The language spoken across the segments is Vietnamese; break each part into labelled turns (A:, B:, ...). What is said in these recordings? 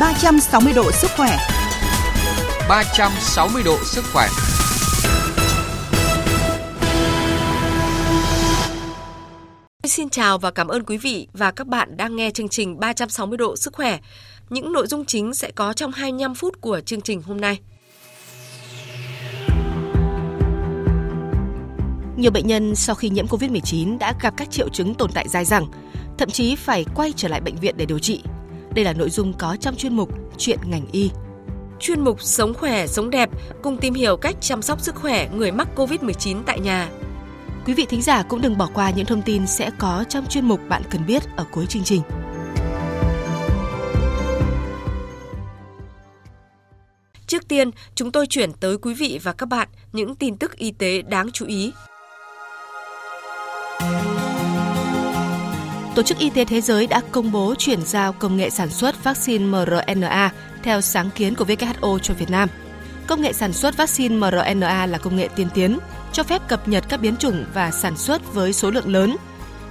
A: 360 độ sức khỏe.
B: 360 độ sức khỏe.
C: Xin chào và cảm ơn quý vị và các bạn đang nghe chương trình 360 độ sức khỏe. Những nội dung chính sẽ có trong 25 phút của chương trình hôm nay.
D: Nhiều bệnh nhân sau khi nhiễm COVID-19 đã gặp các triệu chứng tồn tại dài dẳng, thậm chí phải quay trở lại bệnh viện để điều trị. Đây là nội dung có trong chuyên mục Chuyện ngành y.
C: Chuyên mục Sống khỏe, sống đẹp cùng tìm hiểu cách chăm sóc sức khỏe người mắc COVID-19 tại nhà.
D: Quý vị thính giả cũng đừng bỏ qua những thông tin sẽ có trong chuyên mục Bạn cần biết ở cuối chương trình.
C: Trước tiên, chúng tôi chuyển tới quý vị và các bạn những tin tức y tế đáng chú ý.
D: Tổ chức Y tế Thế giới đã công bố chuyển giao công nghệ sản xuất vaccine mRNA theo sáng kiến của WHO cho Việt Nam. Công nghệ sản xuất vaccine mRNA là công nghệ tiên tiến, cho phép cập nhật các biến chủng và sản xuất với số lượng lớn.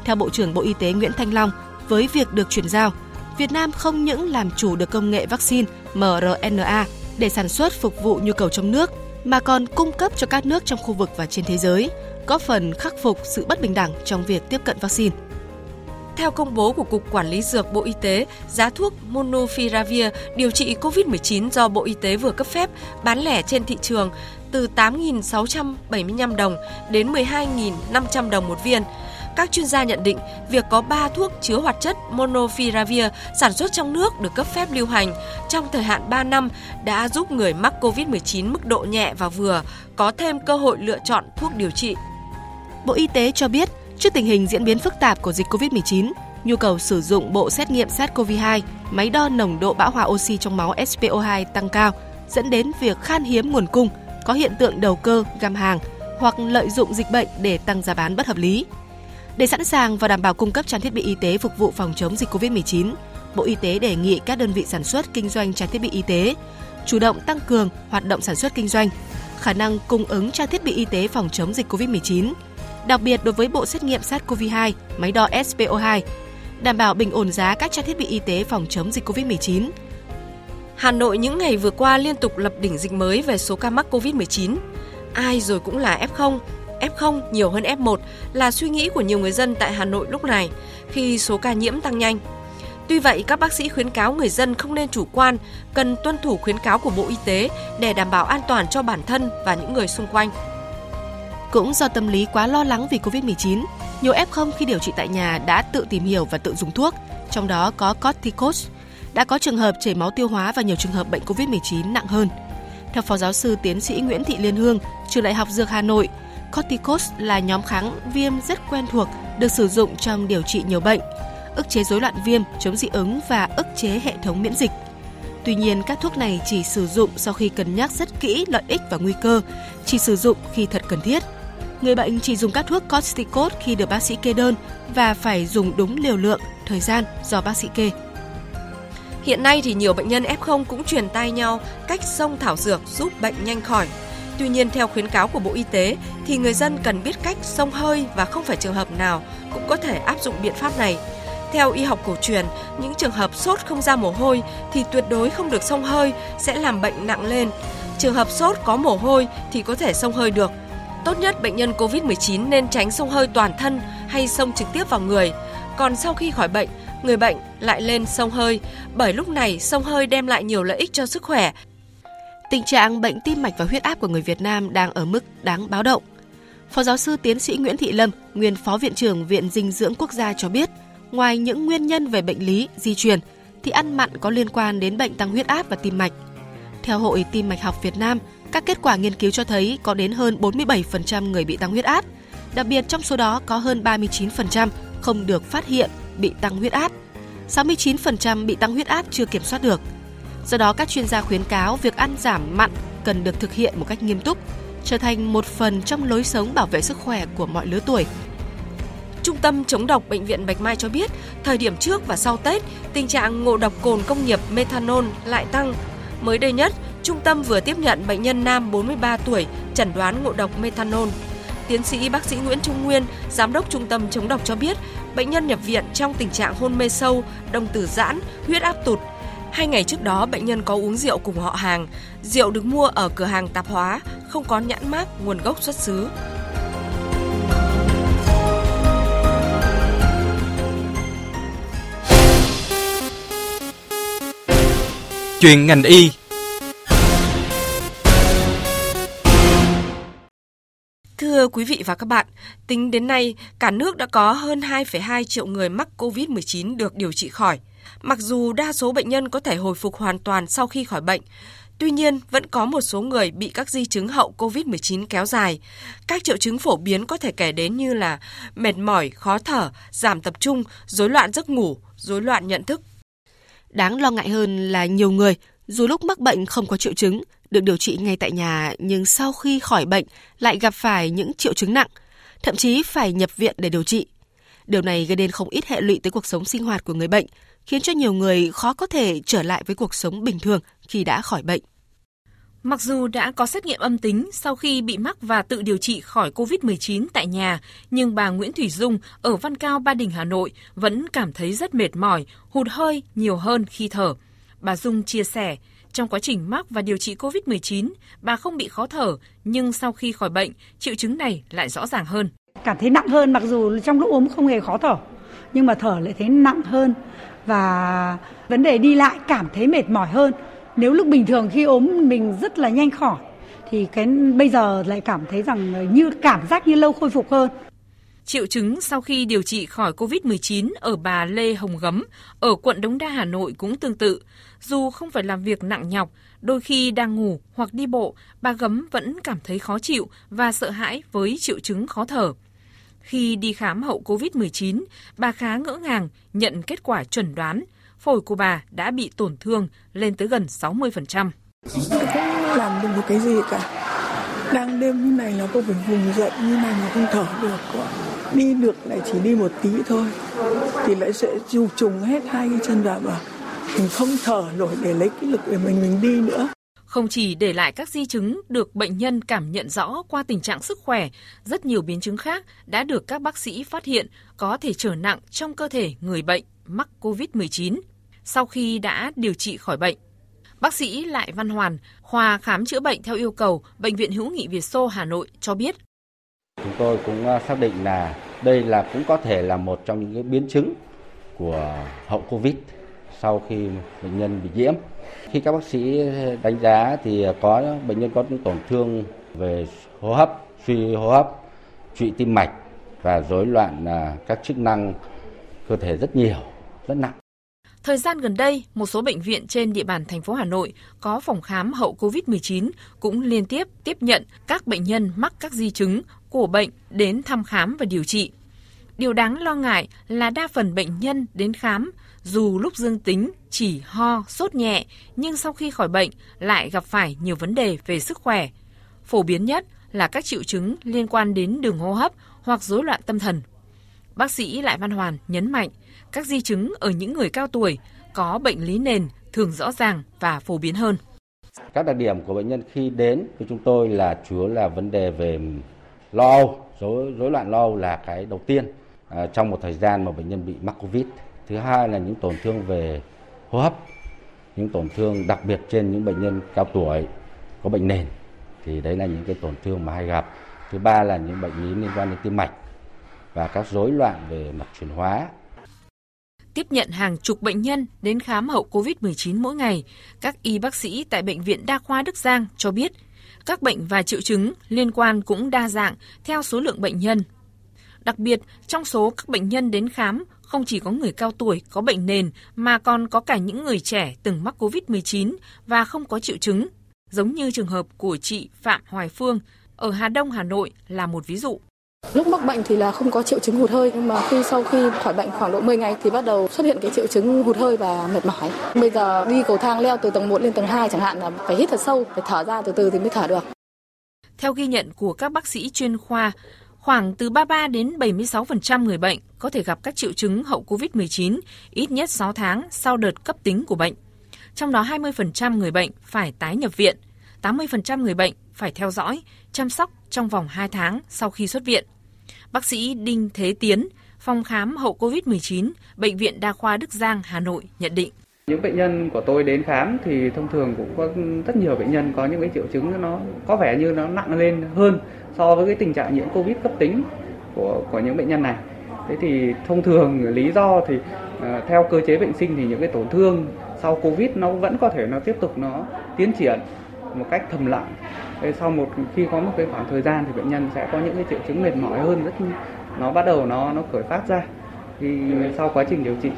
D: Theo Bộ trưởng Bộ Y tế Nguyễn Thanh Long, với việc được chuyển giao, Việt Nam không những làm chủ được công nghệ vaccine mRNA để sản xuất phục vụ nhu cầu trong nước, mà còn cung cấp cho các nước trong khu vực và trên thế giới, góp phần khắc phục sự bất bình đẳng trong việc tiếp cận vaccine.
C: Theo công bố của Cục Quản lý Dược Bộ Y tế, giá thuốc Monopiravir điều trị COVID-19 do Bộ Y tế vừa cấp phép bán lẻ trên thị trường từ 8.675 đồng đến 12.500 đồng một viên. Các chuyên gia nhận định việc có 3 thuốc chứa hoạt chất Monopiravir sản xuất trong nước được cấp phép lưu hành trong thời hạn 3 năm đã giúp người mắc COVID-19 mức độ nhẹ và vừa có thêm cơ hội lựa chọn thuốc điều trị.
D: Bộ Y tế cho biết, Trước tình hình diễn biến phức tạp của dịch COVID-19, nhu cầu sử dụng bộ xét nghiệm SARS-CoV-2, máy đo nồng độ bão hòa oxy trong máu SPO2 tăng cao, dẫn đến việc khan hiếm nguồn cung, có hiện tượng đầu cơ, găm hàng hoặc lợi dụng dịch bệnh để tăng giá bán bất hợp lý. Để sẵn sàng và đảm bảo cung cấp trang thiết bị y tế phục vụ phòng chống dịch COVID-19, Bộ Y tế đề nghị các đơn vị sản xuất kinh doanh trang thiết bị y tế chủ động tăng cường hoạt động sản xuất kinh doanh, khả năng cung ứng trang thiết bị y tế phòng chống dịch COVID-19, đặc biệt đối với bộ xét nghiệm SARS-CoV-2, máy đo SPO2, đảm bảo bình ổn giá các trang thiết bị y tế phòng chống dịch COVID-19.
C: Hà Nội những ngày vừa qua liên tục lập đỉnh dịch mới về số ca mắc COVID-19. Ai rồi cũng là F0, F0 nhiều hơn F1 là suy nghĩ của nhiều người dân tại Hà Nội lúc này khi số ca nhiễm tăng nhanh. Tuy vậy, các bác sĩ khuyến cáo người dân không nên chủ quan, cần tuân thủ khuyến cáo của Bộ Y tế để đảm bảo an toàn cho bản thân và những người xung quanh.
D: Cũng do tâm lý quá lo lắng vì Covid-19, nhiều F0 khi điều trị tại nhà đã tự tìm hiểu và tự dùng thuốc, trong đó có corticosteroid. Đã có trường hợp chảy máu tiêu hóa và nhiều trường hợp bệnh Covid-19 nặng hơn. Theo Phó Giáo sư Tiến sĩ Nguyễn Thị Liên Hương, Trường Đại học Dược Hà Nội, corticosteroid là nhóm kháng viêm rất quen thuộc, được sử dụng trong điều trị nhiều bệnh, ức chế rối loạn viêm, chống dị ứng và ức chế hệ thống miễn dịch. Tuy nhiên, các thuốc này chỉ sử dụng sau khi cân nhắc rất kỹ lợi ích và nguy cơ, chỉ sử dụng khi thật cần thiết. Người bệnh chỉ dùng các thuốc corticoid khi được bác sĩ kê đơn và phải dùng đúng liều lượng, thời gian do bác sĩ kê.
C: Hiện nay thì nhiều bệnh nhân F0 cũng truyền tay nhau cách xông thảo dược giúp bệnh nhanh khỏi. Tuy nhiên theo khuyến cáo của Bộ Y tế thì người dân cần biết cách xông hơi và không phải trường hợp nào cũng có thể áp dụng biện pháp này. Theo y học cổ truyền, những trường hợp sốt không ra mồ hôi thì tuyệt đối không được xông hơi sẽ làm bệnh nặng lên. Trường hợp sốt có mồ hôi thì có thể xông hơi được, Tốt nhất bệnh nhân COVID-19 nên tránh xông hơi toàn thân hay xông trực tiếp vào người. Còn sau khi khỏi bệnh, người bệnh lại lên xông hơi, bởi lúc này xông hơi đem lại nhiều lợi ích cho sức khỏe.
D: Tình trạng bệnh tim mạch và huyết áp của người Việt Nam đang ở mức đáng báo động. Phó giáo sư tiến sĩ Nguyễn Thị Lâm, nguyên phó viện trưởng Viện Dinh dưỡng Quốc gia cho biết, ngoài những nguyên nhân về bệnh lý, di truyền, thì ăn mặn có liên quan đến bệnh tăng huyết áp và tim mạch. Theo Hội Tim mạch học Việt Nam, các kết quả nghiên cứu cho thấy có đến hơn 47% người bị tăng huyết áp. Đặc biệt trong số đó có hơn 39% không được phát hiện bị tăng huyết áp. 69% bị tăng huyết áp chưa kiểm soát được. Do đó các chuyên gia khuyến cáo việc ăn giảm mặn cần được thực hiện một cách nghiêm túc, trở thành một phần trong lối sống bảo vệ sức khỏe của mọi lứa tuổi.
C: Trung tâm chống độc Bệnh viện Bạch Mai cho biết, thời điểm trước và sau Tết, tình trạng ngộ độc cồn công nghiệp methanol lại tăng. Mới đây nhất, Trung tâm vừa tiếp nhận bệnh nhân nam 43 tuổi chẩn đoán ngộ độc methanol. Tiến sĩ bác sĩ Nguyễn Trung Nguyên, giám đốc Trung tâm chống độc cho biết, bệnh nhân nhập viện trong tình trạng hôn mê sâu, đồng tử giãn, huyết áp tụt. Hai ngày trước đó, bệnh nhân có uống rượu cùng họ hàng. Rượu được mua ở cửa hàng tạp hóa, không có nhãn mát nguồn gốc xuất xứ.
A: Chuyện ngành y
C: Thưa quý vị và các bạn, tính đến nay, cả nước đã có hơn 2,2 triệu người mắc COVID-19 được điều trị khỏi. Mặc dù đa số bệnh nhân có thể hồi phục hoàn toàn sau khi khỏi bệnh, Tuy nhiên, vẫn có một số người bị các di chứng hậu COVID-19 kéo dài. Các triệu chứng phổ biến có thể kể đến như là mệt mỏi, khó thở, giảm tập trung, rối loạn giấc ngủ, rối loạn nhận thức.
D: Đáng lo ngại hơn là nhiều người, dù lúc mắc bệnh không có triệu chứng, được điều trị ngay tại nhà nhưng sau khi khỏi bệnh lại gặp phải những triệu chứng nặng, thậm chí phải nhập viện để điều trị. Điều này gây nên không ít hệ lụy tới cuộc sống sinh hoạt của người bệnh, khiến cho nhiều người khó có thể trở lại với cuộc sống bình thường khi đã khỏi bệnh.
B: Mặc dù đã có xét nghiệm âm tính sau khi bị mắc và tự điều trị khỏi COVID-19 tại nhà, nhưng bà Nguyễn Thủy Dung ở Văn Cao Ba Đình Hà Nội vẫn cảm thấy rất mệt mỏi, hụt hơi nhiều hơn khi thở. Bà Dung chia sẻ, trong quá trình mắc và điều trị COVID-19, bà không bị khó thở, nhưng sau khi khỏi bệnh, triệu chứng này lại rõ ràng hơn.
E: Cảm thấy nặng hơn mặc dù trong lúc ốm không hề khó thở, nhưng mà thở lại thấy nặng hơn và vấn đề đi lại cảm thấy mệt mỏi hơn. Nếu lúc bình thường khi ốm mình rất là nhanh khỏi thì cái bây giờ lại cảm thấy rằng như cảm giác như lâu khôi phục hơn.
B: Triệu chứng sau khi điều trị khỏi COVID-19 ở bà Lê Hồng Gấm ở quận Đống Đa Hà Nội cũng tương tự. Dù không phải làm việc nặng nhọc, đôi khi đang ngủ hoặc đi bộ, bà Gấm vẫn cảm thấy khó chịu và sợ hãi với triệu chứng khó thở. Khi đi khám hậu COVID-19, bà khá ngỡ ngàng nhận kết quả chuẩn đoán phổi của bà đã bị tổn thương lên tới gần 60%.
F: Không làm được một cái gì cả. Đang đêm như này nó có phải vùng giận như này mà không thở được. Đi được lại chỉ đi một tí thôi. Thì lại sẽ dù trùng hết hai cái chân vào mà mình không thở nổi để lấy cái lực để mình mình đi nữa.
B: Không chỉ để lại các di chứng được bệnh nhân cảm nhận rõ qua tình trạng sức khỏe, rất nhiều biến chứng khác đã được các bác sĩ phát hiện có thể trở nặng trong cơ thể người bệnh mắc COVID-19 sau khi đã điều trị khỏi bệnh. Bác sĩ Lại Văn Hoàn, khoa khám chữa bệnh theo yêu cầu Bệnh viện Hữu nghị Việt Xô Hà Nội cho biết.
G: Chúng tôi cũng à, xác định là đây là cũng có thể là một trong những cái biến chứng của hậu Covid sau khi bệnh nhân bị nhiễm. Khi các bác sĩ đánh giá thì có bệnh nhân có những tổn thương về hô hấp, suy hô hấp, trụy tim mạch và rối loạn à, các chức năng cơ thể rất nhiều, rất nặng.
B: Thời gian gần đây, một số bệnh viện trên địa bàn thành phố Hà Nội có phòng khám hậu COVID-19 cũng liên tiếp tiếp nhận các bệnh nhân mắc các di chứng của bệnh đến thăm khám và điều trị. Điều đáng lo ngại là đa phần bệnh nhân đến khám dù lúc dương tính chỉ ho, sốt nhẹ nhưng sau khi khỏi bệnh lại gặp phải nhiều vấn đề về sức khỏe. Phổ biến nhất là các triệu chứng liên quan đến đường hô hấp hoặc rối loạn tâm thần. Bác sĩ Lại Văn Hoàn nhấn mạnh các di chứng ở những người cao tuổi có bệnh lý nền thường rõ ràng và phổ biến hơn.
G: Các đặc điểm của bệnh nhân khi đến với chúng tôi là chủ yếu là vấn đề về lo âu, rối, rối loạn lo âu là cái đầu tiên à, trong một thời gian mà bệnh nhân bị mắc Covid. Thứ hai là những tổn thương về hô hấp, những tổn thương đặc biệt trên những bệnh nhân cao tuổi có bệnh nền thì đấy là những cái tổn thương mà hay gặp. Thứ ba là những bệnh lý liên quan đến tim mạch và các rối loạn về mặt chuyển hóa
B: tiếp nhận hàng chục bệnh nhân đến khám hậu COVID-19 mỗi ngày, các y bác sĩ tại Bệnh viện Đa khoa Đức Giang cho biết các bệnh và triệu chứng liên quan cũng đa dạng theo số lượng bệnh nhân. Đặc biệt, trong số các bệnh nhân đến khám không chỉ có người cao tuổi có bệnh nền mà còn có cả những người trẻ từng mắc COVID-19 và không có triệu chứng, giống như trường hợp của chị Phạm Hoài Phương ở Hà Đông, Hà Nội là một ví dụ.
H: Lúc mắc bệnh thì là không có triệu chứng hụt hơi nhưng mà khi sau khi khỏi bệnh khoảng độ 10 ngày thì bắt đầu xuất hiện cái triệu chứng hụt hơi và mệt mỏi. Bây giờ đi cầu thang leo từ tầng 1 lên tầng 2 chẳng hạn là phải hít thật sâu, phải thở ra từ từ thì mới thở được.
B: Theo ghi nhận của các bác sĩ chuyên khoa, khoảng từ 33 đến 76% người bệnh có thể gặp các triệu chứng hậu COVID-19 ít nhất 6 tháng sau đợt cấp tính của bệnh. Trong đó 20% người bệnh phải tái nhập viện, 80% người bệnh phải theo dõi, chăm sóc trong vòng 2 tháng sau khi xuất viện. Bác sĩ Đinh Thế Tiến, phòng khám hậu COVID-19, Bệnh viện Đa khoa Đức Giang, Hà Nội nhận định.
I: Những bệnh nhân của tôi đến khám thì thông thường cũng có rất nhiều bệnh nhân có những cái triệu chứng nó có vẻ như nó nặng lên hơn so với cái tình trạng nhiễm Covid cấp tính của của những bệnh nhân này. Thế thì thông thường lý do thì uh, theo cơ chế bệnh sinh thì những cái tổn thương sau Covid nó vẫn có thể nó tiếp tục nó tiến triển một cách thầm lặng. Thế sau một, khi có một cái khoảng thời gian thì bệnh nhân sẽ có những cái triệu chứng mệt mỏi hơn, rất nó bắt đầu nó nó khởi phát ra thì sau quá trình điều trị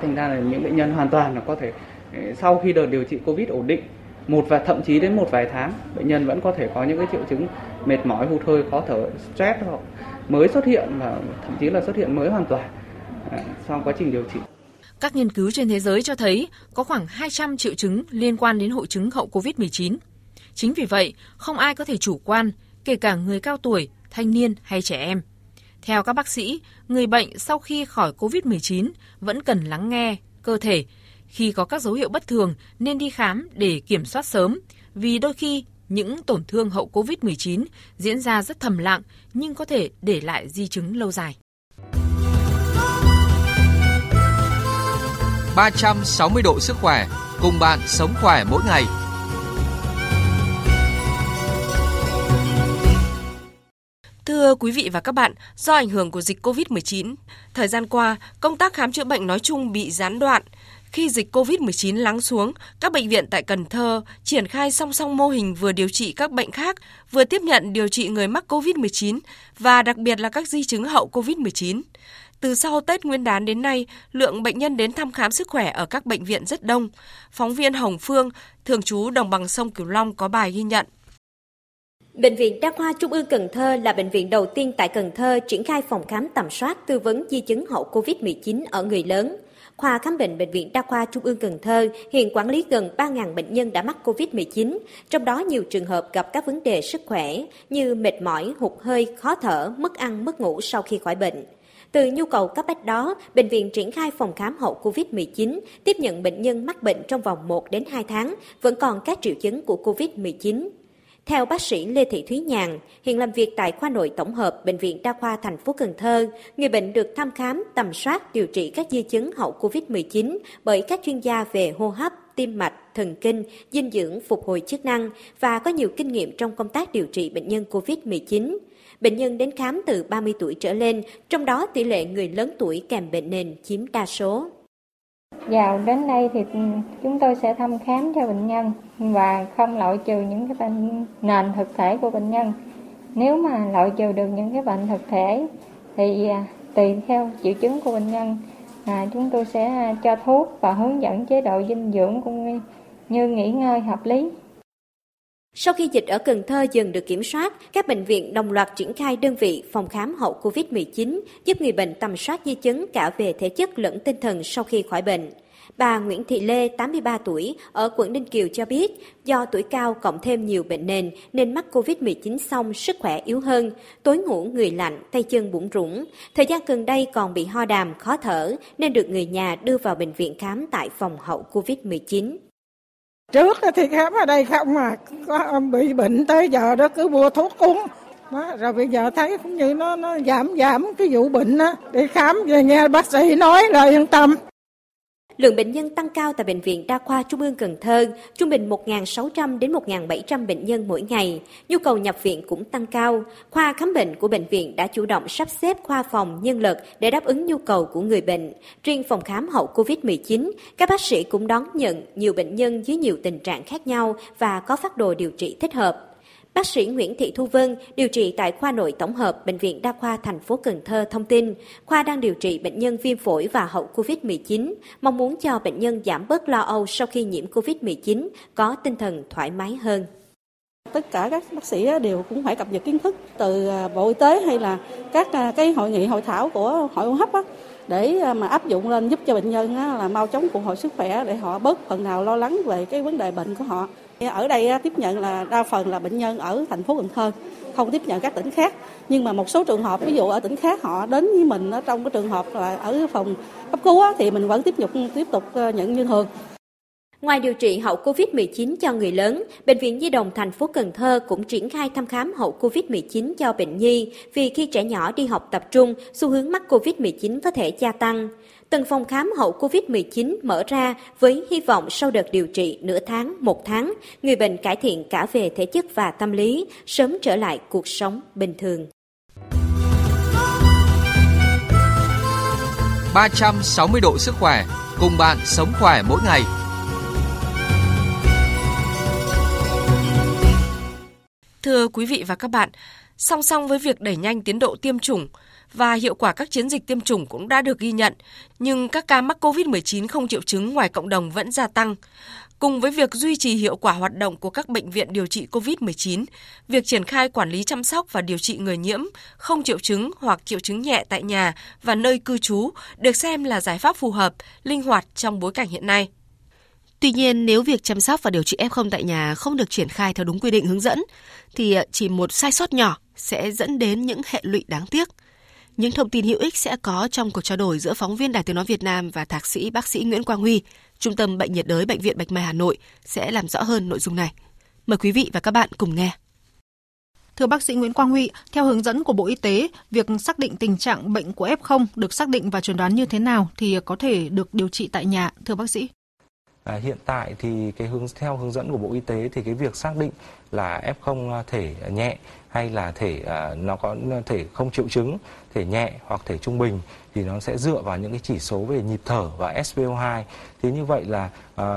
I: thành ra là những bệnh nhân hoàn toàn là có thể sau khi đợt điều trị covid ổn định, một và thậm chí đến một vài tháng, bệnh nhân vẫn có thể có những cái triệu chứng mệt mỏi, hụt hơi, khó thở, stress hoặc mới xuất hiện và thậm chí là xuất hiện mới hoàn toàn à, sau quá trình điều trị
B: các nghiên cứu trên thế giới cho thấy có khoảng 200 triệu chứng liên quan đến hội chứng hậu COVID-19. Chính vì vậy, không ai có thể chủ quan, kể cả người cao tuổi, thanh niên hay trẻ em. Theo các bác sĩ, người bệnh sau khi khỏi COVID-19 vẫn cần lắng nghe cơ thể. Khi có các dấu hiệu bất thường nên đi khám để kiểm soát sớm, vì đôi khi những tổn thương hậu COVID-19 diễn ra rất thầm lặng nhưng có thể để lại di chứng lâu dài.
A: 360 độ sức khỏe, cùng bạn sống khỏe mỗi ngày.
C: Thưa quý vị và các bạn, do ảnh hưởng của dịch COVID-19, thời gian qua, công tác khám chữa bệnh nói chung bị gián đoạn. Khi dịch COVID-19 lắng xuống, các bệnh viện tại Cần Thơ triển khai song song mô hình vừa điều trị các bệnh khác, vừa tiếp nhận điều trị người mắc COVID-19 và đặc biệt là các di chứng hậu COVID-19. Từ sau Tết Nguyên đán đến nay, lượng bệnh nhân đến thăm khám sức khỏe ở các bệnh viện rất đông. Phóng viên Hồng Phương, thường trú đồng bằng sông Cửu Long có bài ghi nhận.
J: Bệnh viện Đa khoa Trung ương Cần Thơ là bệnh viện đầu tiên tại Cần Thơ triển khai phòng khám tầm soát tư vấn di chứng hậu COVID-19 ở người lớn. Khoa khám bệnh Bệnh viện Đa khoa Trung ương Cần Thơ hiện quản lý gần 3.000 bệnh nhân đã mắc COVID-19, trong đó nhiều trường hợp gặp các vấn đề sức khỏe như mệt mỏi, hụt hơi, khó thở, mất ăn, mất ngủ sau khi khỏi bệnh. Từ nhu cầu cấp bách đó, bệnh viện triển khai phòng khám hậu COVID-19, tiếp nhận bệnh nhân mắc bệnh trong vòng 1 đến 2 tháng, vẫn còn các triệu chứng của COVID-19. Theo bác sĩ Lê Thị Thúy Nhàn, hiện làm việc tại khoa nội tổng hợp Bệnh viện Đa khoa thành phố Cần Thơ, người bệnh được thăm khám, tầm soát, điều trị các di chứng hậu COVID-19 bởi các chuyên gia về hô hấp, tim mạch, thần kinh, dinh dưỡng, phục hồi chức năng và có nhiều kinh nghiệm trong công tác điều trị bệnh nhân COVID-19. Bệnh nhân đến khám từ 30 tuổi trở lên, trong đó tỷ lệ người lớn tuổi kèm bệnh nền chiếm đa số.
K: Vào đến đây thì ừ, chúng tôi sẽ thăm khám cho bệnh nhân và không loại trừ những cái bệnh nền thực thể của bệnh nhân. Nếu mà loại trừ được những cái bệnh thực thể thì à, tùy theo triệu chứng của bệnh nhân à, chúng tôi sẽ à, cho thuốc và hướng dẫn chế độ dinh dưỡng cũng như nghỉ ngơi hợp lý.
J: Sau khi dịch ở Cần Thơ dần được kiểm soát, các bệnh viện đồng loạt triển khai đơn vị phòng khám hậu COVID-19 giúp người bệnh tầm soát di chứng cả về thể chất lẫn tinh thần sau khi khỏi bệnh. Bà Nguyễn Thị Lê, 83 tuổi, ở quận Ninh Kiều cho biết, do tuổi cao cộng thêm nhiều bệnh nền nên mắc COVID-19 xong sức khỏe yếu hơn, tối ngủ người lạnh, tay chân bụng rủng. Thời gian gần đây còn bị ho đàm, khó thở nên được người nhà đưa vào bệnh viện khám tại phòng hậu COVID-19.
F: Trước thì khám ở đây không mà có bị bệnh tới giờ đó cứ mua thuốc uống. Đó, rồi bây giờ thấy cũng như nó nó giảm giảm cái vụ bệnh á đi khám về nghe bác sĩ nói là yên tâm
J: Lượng bệnh nhân tăng cao tại Bệnh viện Đa khoa Trung ương Cần Thơ, trung bình 1.600 đến 1.700 bệnh nhân mỗi ngày. Nhu cầu nhập viện cũng tăng cao. Khoa khám bệnh của bệnh viện đã chủ động sắp xếp khoa phòng nhân lực để đáp ứng nhu cầu của người bệnh. Riêng phòng khám hậu COVID-19, các bác sĩ cũng đón nhận nhiều bệnh nhân dưới nhiều tình trạng khác nhau và có phát đồ điều trị thích hợp. Bác sĩ Nguyễn Thị Thu Vân điều trị tại khoa nội tổng hợp Bệnh viện Đa khoa thành phố Cần Thơ thông tin, khoa đang điều trị bệnh nhân viêm phổi và hậu COVID-19, mong muốn cho bệnh nhân giảm bớt lo âu sau khi nhiễm COVID-19, có tinh thần thoải mái hơn.
L: Tất cả các bác sĩ đều cũng phải cập nhật kiến thức từ à, Bộ Y tế hay là các à, cái hội nghị hội thảo của hội hô hấp để à, mà áp dụng lên giúp cho bệnh nhân là mau chóng phục hồi sức khỏe để họ bớt phần nào lo lắng về cái vấn đề bệnh của họ. Ở đây tiếp nhận là đa phần là bệnh nhân ở thành phố Cần Thơ, không tiếp nhận các tỉnh khác. Nhưng mà một số trường hợp ví dụ ở tỉnh khác họ đến với mình ở trong cái trường hợp là ở phòng cấp cứu thì mình vẫn tiếp tục tiếp tục nhận như thường.
J: Ngoài điều trị hậu COVID-19 cho người lớn, Bệnh viện Nhi đồng thành phố Cần Thơ cũng triển khai thăm khám hậu COVID-19 cho bệnh nhi vì khi trẻ nhỏ đi học tập trung, xu hướng mắc COVID-19 có thể gia tăng. Từng phòng khám hậu COVID-19 mở ra với hy vọng sau đợt điều trị nửa tháng, một tháng, người bệnh cải thiện cả về thể chất và tâm lý, sớm trở lại cuộc sống bình thường.
A: 360 độ sức khỏe, cùng bạn sống khỏe mỗi ngày.
C: Thưa quý vị và các bạn, song song với việc đẩy nhanh tiến độ tiêm chủng và hiệu quả các chiến dịch tiêm chủng cũng đã được ghi nhận, nhưng các ca mắc COVID-19 không triệu chứng ngoài cộng đồng vẫn gia tăng. Cùng với việc duy trì hiệu quả hoạt động của các bệnh viện điều trị COVID-19, việc triển khai quản lý chăm sóc và điều trị người nhiễm không triệu chứng hoặc triệu chứng nhẹ tại nhà và nơi cư trú được xem là giải pháp phù hợp, linh hoạt trong bối cảnh hiện nay.
D: Tuy nhiên, nếu việc chăm sóc và điều trị F0 tại nhà không được triển khai theo đúng quy định hướng dẫn, thì ờ, chỉ một sai sót nhỏ sẽ dẫn đến những hệ lụy đáng tiếc. Những thông tin hữu ích sẽ có trong cuộc trao đổi giữa phóng viên Đài Tiếng Nói Việt Nam và thạc sĩ bác sĩ Nguyễn Quang Huy, Trung tâm Bệnh nhiệt đới Bệnh viện Bạch Mai Hà Nội sẽ làm rõ hơn nội dung này. Mời quý vị và các bạn cùng nghe.
M: Thưa bác sĩ Nguyễn Quang Huy, theo hướng dẫn của Bộ Y tế, việc xác định tình trạng bệnh của F0 được xác định và chuẩn đoán như thế nào thì có thể được điều trị tại nhà, thưa bác sĩ?
N: À, hiện tại thì cái hướng theo hướng dẫn của Bộ Y tế thì cái việc xác định là F0 thể nhẹ hay là thể à, nó có thể không triệu chứng, thể nhẹ hoặc thể trung bình thì nó sẽ dựa vào những cái chỉ số về nhịp thở và SpO2. Thế như vậy là à,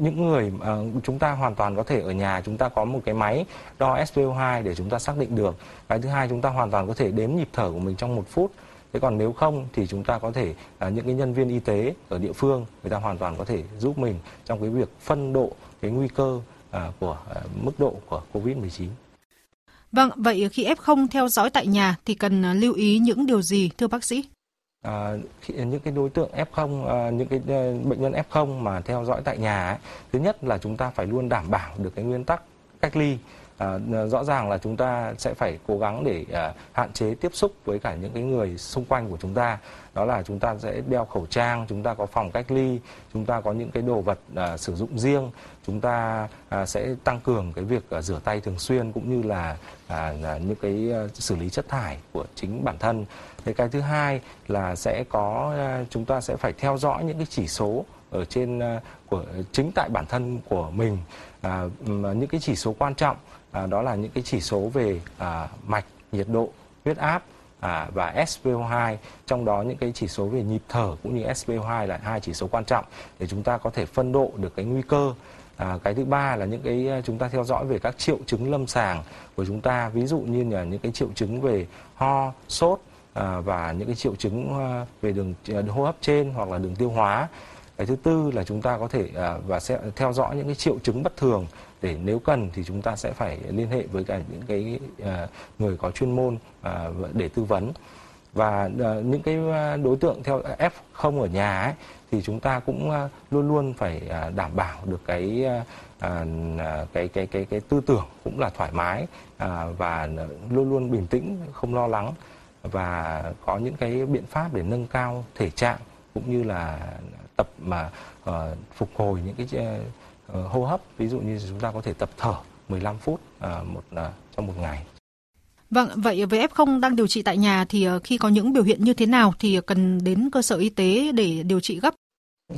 N: những người à, chúng ta hoàn toàn có thể ở nhà chúng ta có một cái máy đo SpO2 để chúng ta xác định được. Cái thứ hai chúng ta hoàn toàn có thể đếm nhịp thở của mình trong một phút thế còn nếu không thì chúng ta có thể à, những cái nhân viên y tế ở địa phương người ta hoàn toàn có thể giúp mình trong cái việc phân độ cái nguy cơ à, của à, mức độ của covid 19
M: Vâng, vậy khi F0 theo dõi tại nhà thì cần à, lưu ý những điều gì thưa bác sĩ?
N: À, khi, những cái đối tượng F0, à, những cái à, bệnh nhân F0 mà theo dõi tại nhà, ấy, thứ nhất là chúng ta phải luôn đảm bảo được cái nguyên tắc cách ly à, rõ ràng là chúng ta sẽ phải cố gắng để à, hạn chế tiếp xúc với cả những cái người xung quanh của chúng ta. Đó là chúng ta sẽ đeo khẩu trang chúng ta có phòng cách ly chúng ta có những cái đồ vật à, sử dụng riêng. Chúng ta à, sẽ tăng cường cái việc à, rửa tay thường xuyên cũng như là à, là những cái à, xử lý chất thải của chính bản thân. Thế cái thứ hai là sẽ có à, chúng ta sẽ phải theo dõi những cái chỉ số ở trên à, của chính tại bản thân của mình. À, những cái chỉ số quan trọng à, đó là những cái chỉ số về à, mạch nhiệt độ huyết áp à, và SpO2 trong đó những cái chỉ số về nhịp thở cũng như SpO2 là hai chỉ số quan trọng để chúng ta có thể phân độ được cái nguy cơ. À, cái thứ ba là những cái à, chúng ta theo dõi về các triệu chứng lâm sàng của chúng ta. Ví dụ như là những cái triệu chứng về ho sốt à, và những cái triệu chứng à, về đường, đường hô hấp trên hoặc là đường tiêu hóa cái thứ tư là chúng ta có thể à, và sẽ theo dõi những cái triệu chứng bất thường để nếu cần thì chúng ta sẽ phải liên hệ với cả những cái à, người có chuyên môn à, để tư vấn. Và à, những cái à, đối tượng theo F không ở nhà ấy, thì chúng ta cũng à, luôn luôn phải đảm bảo được cái cái cái cái cái tư tưởng cũng là thoải mái và luôn luôn bình tĩnh không lo lắng. Và có những cái biện pháp để nâng cao thể trạng cũng như là tập mà uh, phục hồi những cái uh, hô hấp ví dụ như chúng ta có thể tập thở 15 phút uh, một uh, trong một ngày.
M: Vâng, vậy với F0 đang điều trị tại nhà thì khi có những biểu hiện như thế nào thì cần đến cơ sở y tế để điều trị gấp?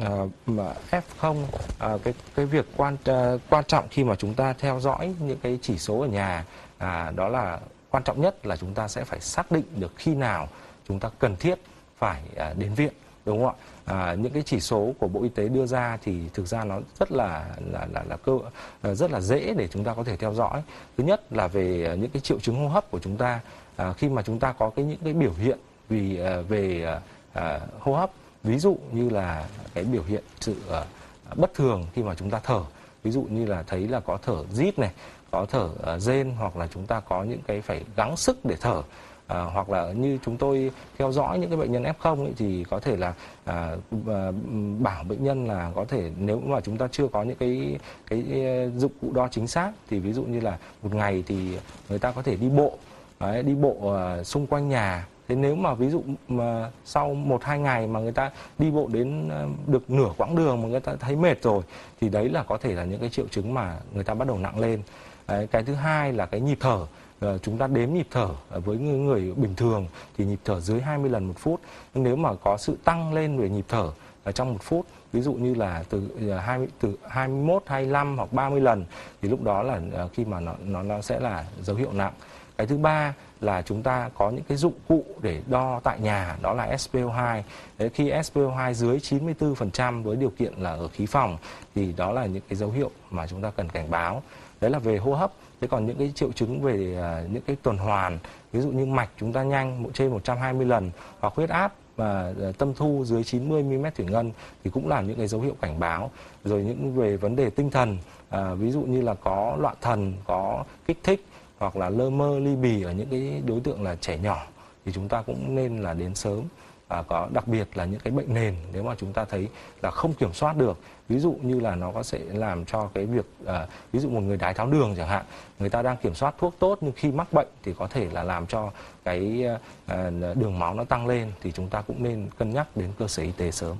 N: À, mà F0 à, cái cái việc quan à, quan trọng khi mà chúng ta theo dõi những cái chỉ số ở nhà à, đó là quan trọng nhất là chúng ta sẽ phải xác định được khi nào chúng ta cần thiết phải à, đến viện đúng không ạ? À, những cái chỉ số của bộ y tế đưa ra thì thực ra nó rất là là là, là cơ ờ, rất là dễ để chúng ta có thể theo dõi. Thứ nhất là về ờ, những cái triệu chứng hô hấp của chúng ta. À, khi mà chúng ta có cái những cái biểu hiện vì à, về à, hô hấp ví dụ như là cái biểu hiện sự à, bất thường khi mà chúng ta thở ví dụ như là thấy là có thở rít này có thở uh, rên hoặc là chúng ta có những cái phải gắng sức để thở à, hoặc là như chúng tôi theo dõi những cái bệnh nhân F0 ấy, thì có thể là à, à, bảo bệnh nhân là có thể nếu mà chúng ta chưa có những cái cái dụng cụ đo chính xác thì ví dụ như là một ngày thì người ta có thể đi bộ đấy, đi bộ à, xung quanh nhà. Thế nếu mà ví dụ mà sau một hai ngày mà người ta đi bộ đến à, được nửa quãng đường mà người ta thấy mệt rồi thì đấy là có thể là những cái triệu chứng mà người ta bắt đầu nặng lên. Đấy, cái thứ hai là cái nhịp thở. Ờ, chúng ta đếm nhịp thở với người bình thường thì nhịp thở dưới 20 lần một phút. Nhưng nếu mà có sự tăng lên về nhịp thở trong một phút, ví dụ như là từ ờ, 20 từ 21 25 hoặc 30 lần, thì lúc đó là ờ, khi mà nó nó nó sẽ là dấu hiệu nặng. Cái thứ ba là chúng ta có những cái dụng cụ để đo tại nhà đó là SpO2 Đấy, khi SpO2 dưới 94% với điều kiện là ở khí phòng thì đó là những cái dấu hiệu mà chúng ta cần cảnh báo. Đấy là về hô hấp. Thế còn những cái triệu chứng về uh, những cái tuần hoàn ví dụ như mạch chúng ta nhanh trên 120 lần hoặc huyết áp và uh, tâm thu dưới 90 mm thủy ngân thì cũng là những cái dấu hiệu cảnh báo. Rồi những về vấn đề tinh thần uh, ví dụ như là có loạn thần có kích thích hoặc là lơ mơ ly bì ở những cái đối tượng là trẻ nhỏ thì chúng ta cũng nên là đến sớm và có đặc biệt là những cái bệnh nền nếu mà chúng ta thấy là không kiểm soát được ví dụ như là nó có sẽ làm cho cái việc à, ví dụ một người đái tháo đường chẳng hạn người ta đang kiểm soát thuốc tốt nhưng khi mắc bệnh thì có thể là làm cho cái à, đường máu nó tăng lên thì chúng ta cũng nên cân nhắc đến cơ sở y tế sớm.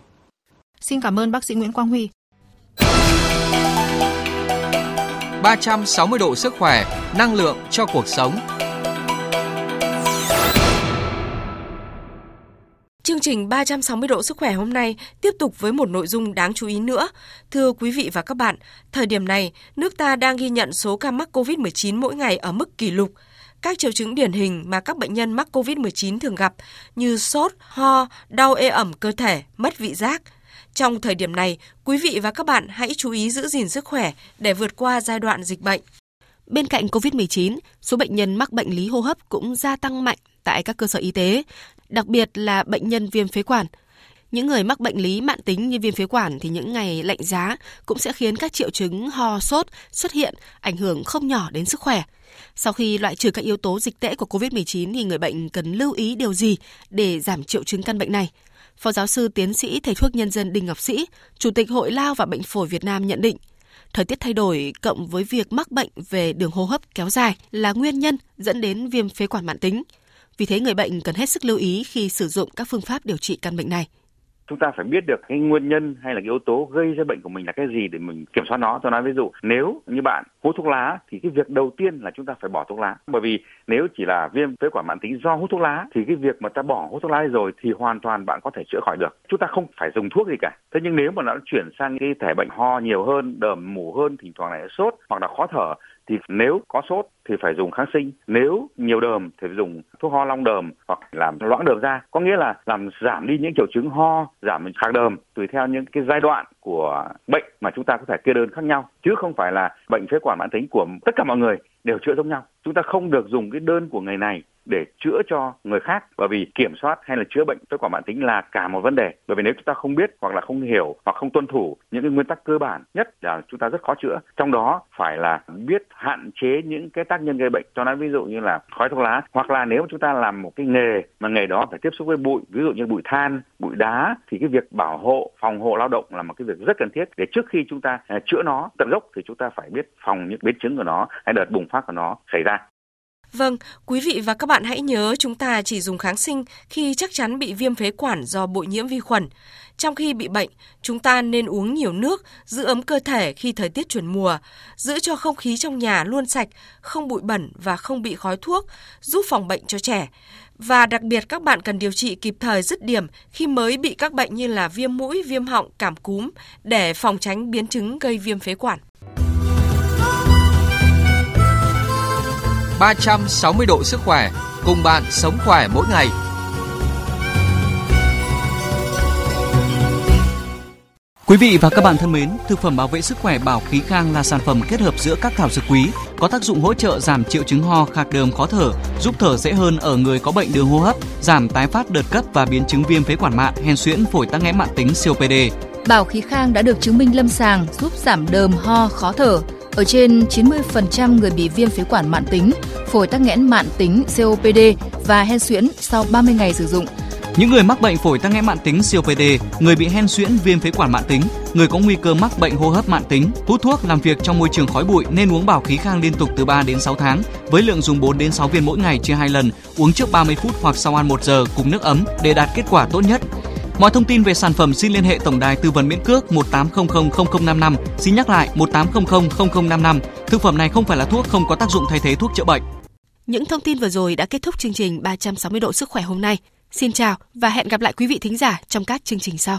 M: Xin cảm ơn bác sĩ Nguyễn Quang Huy.
A: 360 độ sức khỏe, năng lượng cho cuộc sống.
C: Chương trình 360 độ sức khỏe hôm nay tiếp tục với một nội dung đáng chú ý nữa. Thưa quý vị và các bạn, thời điểm này, nước ta đang ghi nhận số ca mắc COVID-19 mỗi ngày ở mức kỷ lục. Các triệu chứng điển hình mà các bệnh nhân mắc COVID-19 thường gặp như sốt, ho, đau ê ẩm cơ thể, mất vị giác. Trong thời điểm này, quý vị và các bạn hãy chú ý giữ gìn sức khỏe để vượt qua giai đoạn dịch bệnh.
D: Bên cạnh COVID-19, số bệnh nhân mắc bệnh lý hô hấp cũng gia tăng mạnh tại các cơ sở y tế, đặc biệt là bệnh nhân viêm phế quản. Những người mắc bệnh lý mãn tính như viêm phế quản thì những ngày lạnh giá cũng sẽ khiến các triệu chứng ho sốt xuất hiện, ảnh hưởng không nhỏ đến sức khỏe. Sau khi loại trừ các yếu tố dịch tễ của COVID-19 thì người bệnh cần lưu ý điều gì để giảm triệu chứng căn bệnh này? Phó giáo sư tiến sĩ thầy thuốc nhân dân Đinh Ngọc Sĩ, Chủ tịch Hội Lao và Bệnh phổi Việt Nam nhận định, thời tiết thay đổi cộng với việc mắc bệnh về đường hô hấp kéo dài là nguyên nhân dẫn đến viêm phế quản mãn tính. Vì thế người bệnh cần hết sức lưu ý khi sử dụng các phương pháp điều trị căn bệnh này
O: chúng ta phải biết được cái nguyên nhân hay là cái yếu tố gây ra bệnh của mình là cái gì để mình kiểm soát nó. Tôi nói ví dụ, nếu như bạn hút thuốc lá thì cái việc đầu tiên là chúng ta phải bỏ thuốc lá. Bởi vì nếu chỉ là viêm phế quản mãn tính do hút thuốc lá thì cái việc mà ta bỏ hút thuốc lá rồi thì hoàn toàn bạn có thể chữa khỏi được. Chúng ta không phải dùng thuốc gì cả. Thế nhưng nếu mà nó chuyển sang cái thể bệnh ho nhiều hơn, đờm mủ hơn, thỉnh thoảng lại sốt hoặc là khó thở thì nếu có sốt thì phải dùng kháng sinh. Nếu nhiều đờm thì phải dùng thuốc ho long đờm hoặc làm loãng đờm ra có nghĩa là làm giảm đi những triệu chứng ho, giảm kháng đờm tùy theo những cái giai đoạn của bệnh mà chúng ta có thể kê đơn khác nhau. Chứ không phải là bệnh phế quản mãn tính của tất cả mọi người đều chữa giống nhau. Chúng ta không được dùng cái đơn của người này để chữa cho người khác. Bởi vì kiểm soát hay là chữa bệnh phế quản mãn tính là cả một vấn đề. Bởi vì nếu chúng ta không biết hoặc là không hiểu hoặc không tuân thủ những cái nguyên tắc cơ bản nhất là chúng ta rất khó chữa. Trong đó phải là biết hạn chế những cái tác nhân gây bệnh. Cho nó ví dụ như là khói thuốc lá. Hoặc là nếu chúng ta làm một cái nghề mà nghề đó phải tiếp xúc với bụi, ví dụ như bụi than, bụi đá, thì cái việc bảo hộ, phòng hộ lao động là một cái việc rất cần thiết. Để trước khi chúng ta à, chữa nó tận gốc thì chúng ta phải biết phòng những biến chứng của nó hay đợt bùng phát của nó xảy ra.
C: Vâng, quý vị và các bạn hãy nhớ chúng ta chỉ dùng kháng sinh khi chắc chắn bị viêm phế quản do bội nhiễm vi khuẩn. Trong khi bị bệnh, chúng ta nên uống nhiều nước, giữ ấm cơ thể khi thời tiết chuyển mùa, giữ cho không khí trong nhà luôn sạch, không bụi bẩn và không bị khói thuốc, giúp phòng bệnh cho trẻ. Và đặc biệt các bạn cần điều trị kịp thời dứt điểm khi mới bị các bệnh như là viêm mũi, viêm họng, cảm cúm để phòng tránh biến chứng gây viêm phế quản.
A: 360 độ sức khỏe, cùng bạn sống khỏe mỗi ngày.
P: Quý vị và các bạn thân mến, thực phẩm bảo vệ sức khỏe Bảo Khí Khang là sản phẩm kết hợp giữa các thảo dược quý, có tác dụng hỗ trợ giảm triệu chứng ho, khạc đờm, khó thở, giúp thở dễ hơn ở người có bệnh đường hô hấp, giảm tái phát đợt cấp và biến chứng viêm phế quản mạn, hen suyễn, phổi tắc nghẽn mạng tính COPD.
Q: Bảo Khí Khang đã được chứng minh lâm sàng giúp giảm đờm, ho, khó thở, ở trên 90% người bị viêm phế quản mạn tính, phổi tắc nghẽn mạn tính COPD và hen suyễn sau 30 ngày sử dụng.
P: Những người mắc bệnh phổi tắc nghẽn mạn tính COPD, người bị hen suyễn viêm phế quản mạn tính, người có nguy cơ mắc bệnh hô hấp mạn tính, hút thuốc, làm việc trong môi trường khói bụi nên uống bảo khí khang liên tục từ 3 đến 6 tháng với lượng dùng 4 đến 6 viên mỗi ngày chia 2 lần, uống trước 30 phút hoặc sau ăn 1 giờ cùng nước ấm để đạt kết quả tốt nhất. Mọi thông tin về sản phẩm xin liên hệ tổng đài tư vấn miễn cước 18000055, Xin nhắc lại 18000055. Thực phẩm này không phải là thuốc không có tác dụng thay thế thuốc chữa bệnh.
D: Những thông tin vừa rồi đã kết thúc chương trình 360 độ sức khỏe hôm nay. Xin chào và hẹn gặp lại quý vị thính giả trong các chương trình sau.